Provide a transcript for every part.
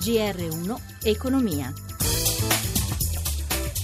GR1 Economia.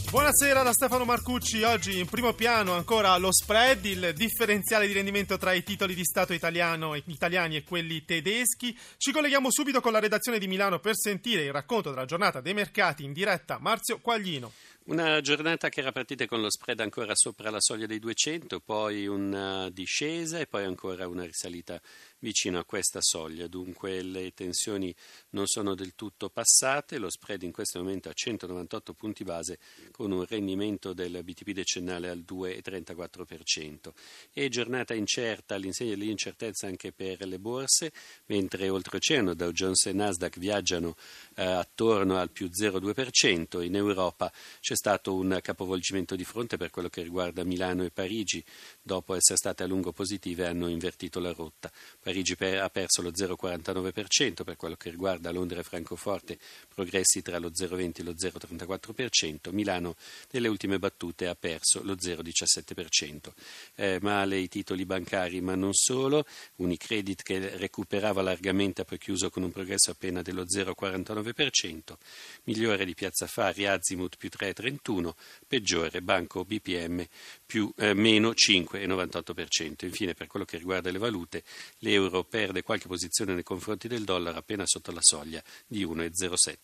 Buonasera da Stefano Marcucci, oggi in primo piano ancora lo spread, il differenziale di rendimento tra i titoli di Stato italiano, italiani e quelli tedeschi. Ci colleghiamo subito con la redazione di Milano per sentire il racconto della giornata dei mercati in diretta Marzio Quaglino. Una giornata che era partita con lo spread ancora sopra la soglia dei 200, poi una discesa e poi ancora una risalita vicino a questa soglia. Dunque le tensioni non sono del tutto passate, lo spread in questo momento a 198 punti base con un rendimento del BTP decennale al 2,34%. E giornata incerta all'insegna dell'incertezza anche per le borse, mentre oltreoceano Dow Jones e Nasdaq viaggiano eh, attorno al più 0,2%, in Europa c'è stato un capovolgimento di fronte per quello che riguarda Milano e Parigi, dopo essere state a lungo positive hanno invertito la rotta. Parigi per, ha perso lo 0,49% per quello che riguarda Londra e Francoforte, progressi tra lo 0,20 e lo 0,34%, Milano nelle ultime battute ha perso lo 0,17%. Eh, male i titoli bancari, ma non solo, Unicredit che recuperava largamente ha poi chiuso con un progresso appena dello 0,49%, migliore di Piazza Fari, Azimut più 3,30%, 31, peggiore Banco BPM più eh, meno 5,98%. Infine per quello che riguarda le valute, l'euro perde qualche posizione nei confronti del dollaro appena sotto la soglia di 1,07.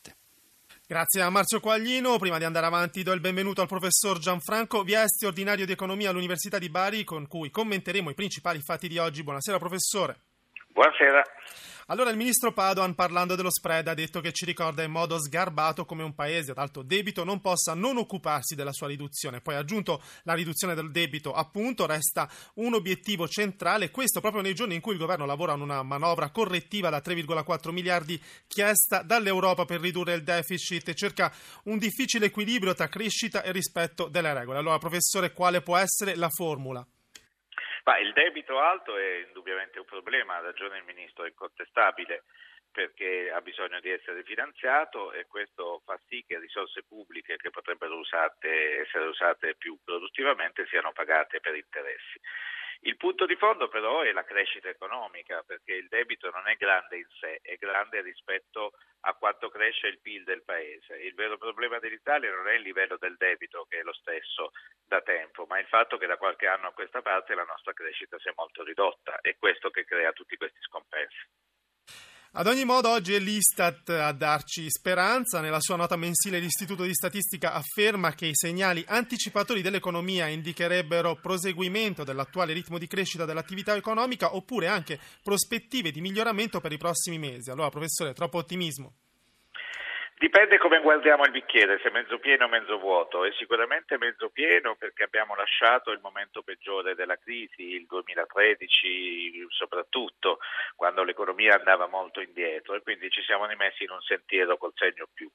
Grazie a Marzio Quaglino. Prima di andare avanti do il benvenuto al professor Gianfranco Viesti, ordinario di economia all'Università di Bari, con cui commenteremo i principali fatti di oggi. Buonasera professore. Buonasera. Allora il ministro Padoan parlando dello spread ha detto che ci ricorda in modo sgarbato come un paese ad alto debito non possa non occuparsi della sua riduzione. Poi ha aggiunto la riduzione del debito appunto resta un obiettivo centrale, questo proprio nei giorni in cui il governo lavora in una manovra correttiva da 3,4 miliardi chiesta dall'Europa per ridurre il deficit e cerca un difficile equilibrio tra crescita e rispetto delle regole. Allora professore quale può essere la formula? Ma il debito alto è indubbiamente un problema, ha ragione il Ministro, è incontestabile perché ha bisogno di essere finanziato e questo fa sì che risorse pubbliche che potrebbero usate, essere usate più produttivamente siano pagate per interessi. Il punto di fondo però è la crescita economica, perché il debito non è grande in sé, è grande rispetto a quanto cresce il PIL del Paese. Il vero problema dell'Italia non è il livello del debito, che è lo stesso da tempo, ma il fatto che da qualche anno a questa parte la nostra crescita sia molto ridotta. È questo che crea tutti questi scompensi. Ad ogni modo, oggi è l'Istat a darci speranza. Nella sua nota mensile, l'Istituto di Statistica afferma che i segnali anticipatori dell'economia indicherebbero proseguimento dell'attuale ritmo di crescita dell'attività economica oppure anche prospettive di miglioramento per i prossimi mesi. Allora, professore, troppo ottimismo? Dipende come guardiamo il bicchiere, se mezzo pieno o mezzo vuoto. È sicuramente mezzo pieno perché abbiamo lasciato il momento peggiore della crisi, il 2013 soprattutto, quando l'economia andava molto indietro e quindi ci siamo rimessi in un sentiero col segno più.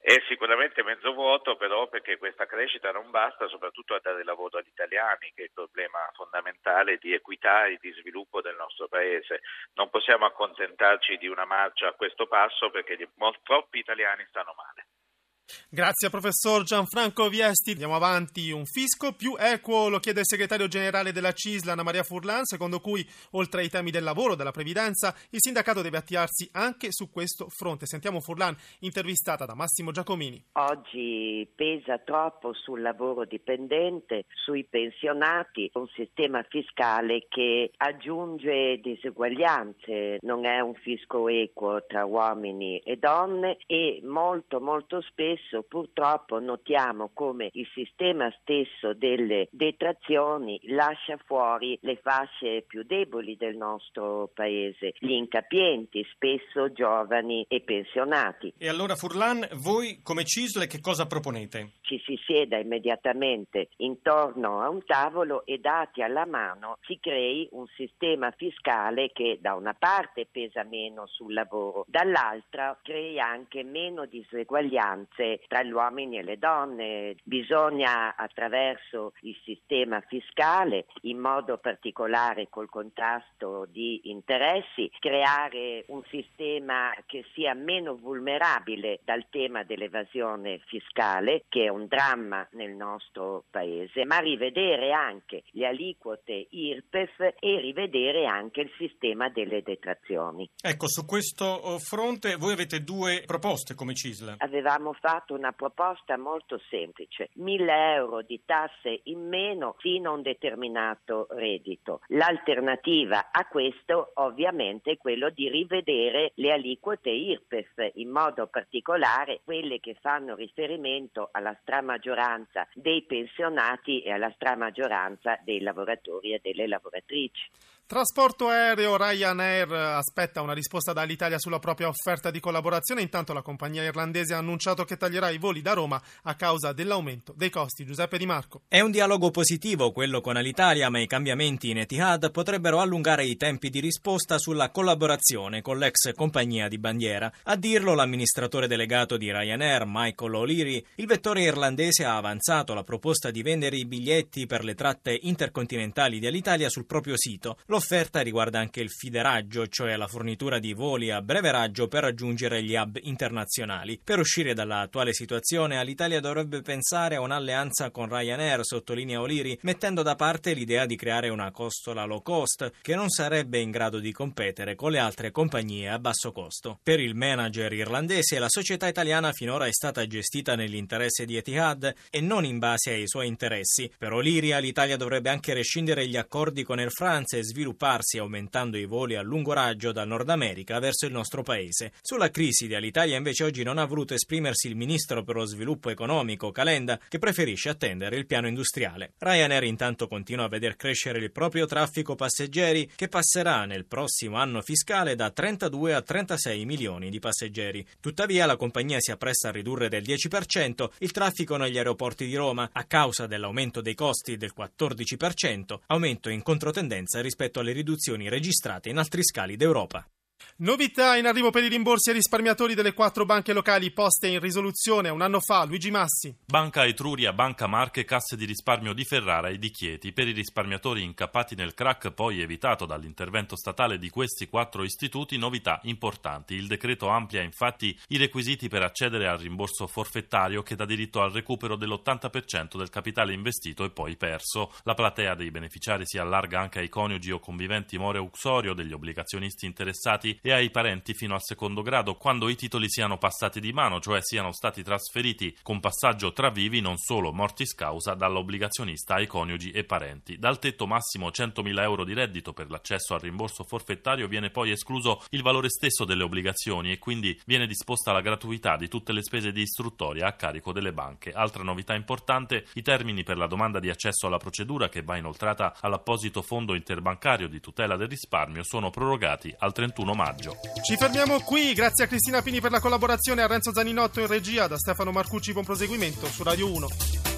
È sicuramente mezzo vuoto però perché questa crescita non basta soprattutto a dare lavoro agli italiani, che è il problema fondamentale di equità e di sviluppo del nostro Paese. Non possiamo accontentarci di una marcia a questo passo perché troppi italiani stanno male. Grazie professor Gianfranco Viesti. Andiamo avanti. Un fisco più equo lo chiede il segretario generale della CISL, Anna Maria Furlan, secondo cui, oltre ai temi del lavoro, della previdenza, il sindacato deve attivarsi anche su questo fronte. Sentiamo Furlan, intervistata da Massimo Giacomini. Oggi pesa troppo sul lavoro dipendente, sui pensionati, un sistema fiscale che aggiunge diseguaglianze, non è un fisco equo tra uomini e donne e molto molto spesso spesso purtroppo notiamo come il sistema stesso delle detrazioni lascia fuori le fasce più deboli del nostro paese, gli incapienti, spesso giovani e pensionati. E allora Furlan, voi come CISL che cosa proponete? Ci si sieda immediatamente intorno a un tavolo e dati alla mano si crei un sistema fiscale che da una parte pesa meno sul lavoro, dall'altra crei anche meno diseguaglianze tra gli uomini e le donne. Bisogna attraverso il sistema fiscale, in modo particolare col contrasto di interessi, creare un sistema che sia meno vulnerabile dal tema dell'evasione fiscale, che è un dramma nel nostro paese, ma rivedere anche le aliquote IRPEF e rivedere anche il sistema delle detrazioni. Ecco, su questo oh, fronte voi avete due proposte come CISL. Avevamo fatto una proposta molto semplice, 1000 euro di tasse in meno fino a un determinato reddito. L'alternativa a questo ovviamente è quello di rivedere le aliquote IRPEF, in modo particolare quelle che fanno riferimento alla stramaggioranza dei pensionati e alla stramaggioranza dei lavoratori e delle lavoratrici. Trasporto aereo Ryanair aspetta una risposta dall'Italia sulla propria offerta di collaborazione. Intanto la compagnia irlandese ha annunciato che taglierà i voli da Roma a causa dell'aumento dei costi. Giuseppe Di Marco. È un dialogo positivo quello con Alitalia, ma i cambiamenti in Etihad potrebbero allungare i tempi di risposta sulla collaborazione con l'ex compagnia di bandiera. A dirlo l'amministratore delegato di Ryanair, Michael O'Leary, il vettore irlandese ha avanzato la proposta di vendere i biglietti per le tratte intercontinentali di Alitalia sul proprio sito. Lo L'offerta riguarda anche il fideraggio, cioè la fornitura di voli a breve raggio per raggiungere gli hub internazionali. Per uscire dall'attuale situazione, Alitalia dovrebbe pensare a un'alleanza con Ryanair, sottolinea Oliri, mettendo da parte l'idea di creare una costola low cost che non sarebbe in grado di competere con le altre compagnie a basso costo. Per il manager irlandese, la società italiana finora è stata gestita nell'interesse di Etihad e non in base ai suoi interessi. Per Oliria, l'Italia dovrebbe anche rescindere gli accordi con Air France e sviluppare svilupparsi aumentando i voli a lungo raggio dal Nord America verso il nostro paese. Sulla crisi di Alitalia invece oggi non ha voluto esprimersi il ministro per lo sviluppo economico Calenda che preferisce attendere il piano industriale. Ryanair intanto continua a veder crescere il proprio traffico passeggeri che passerà nel prossimo anno fiscale da 32 a 36 milioni di passeggeri. Tuttavia la compagnia si appresta a ridurre del 10% il traffico negli aeroporti di Roma a causa dell'aumento dei costi del 14%, aumento in controtendenza rispetto alle riduzioni registrate in altri scali d'Europa. Novità in arrivo per i rimborsi ai risparmiatori delle quattro banche locali poste in risoluzione un anno fa. Luigi Massi. Banca Etruria, Banca Marche, Casse di risparmio di Ferrara e di Chieti. Per i risparmiatori incappati nel crack poi evitato dall'intervento statale di questi quattro istituti, novità importanti. Il decreto amplia infatti i requisiti per accedere al rimborso forfettario che dà diritto al recupero dell'80% del capitale investito e poi perso. La platea dei beneficiari si allarga anche ai coniugi o conviventi more uxorio degli obbligazionisti interessati e ai parenti fino al secondo grado, quando i titoli siano passati di mano, cioè siano stati trasferiti con passaggio tra vivi, non solo mortis causa, dall'obbligazionista ai coniugi e parenti. Dal tetto massimo 100.000 euro di reddito per l'accesso al rimborso forfettario viene poi escluso il valore stesso delle obbligazioni e quindi viene disposta la gratuità di tutte le spese di istruttoria a carico delle banche. Altra novità importante, i termini per la domanda di accesso alla procedura che va inoltrata all'apposito fondo interbancario di tutela del risparmio sono prorogati al 31 maggio maggio. Ci fermiamo qui, grazie a Cristina Pini per la collaborazione, a Renzo Zaninotto in regia, da Stefano Marcucci buon proseguimento su Radio 1.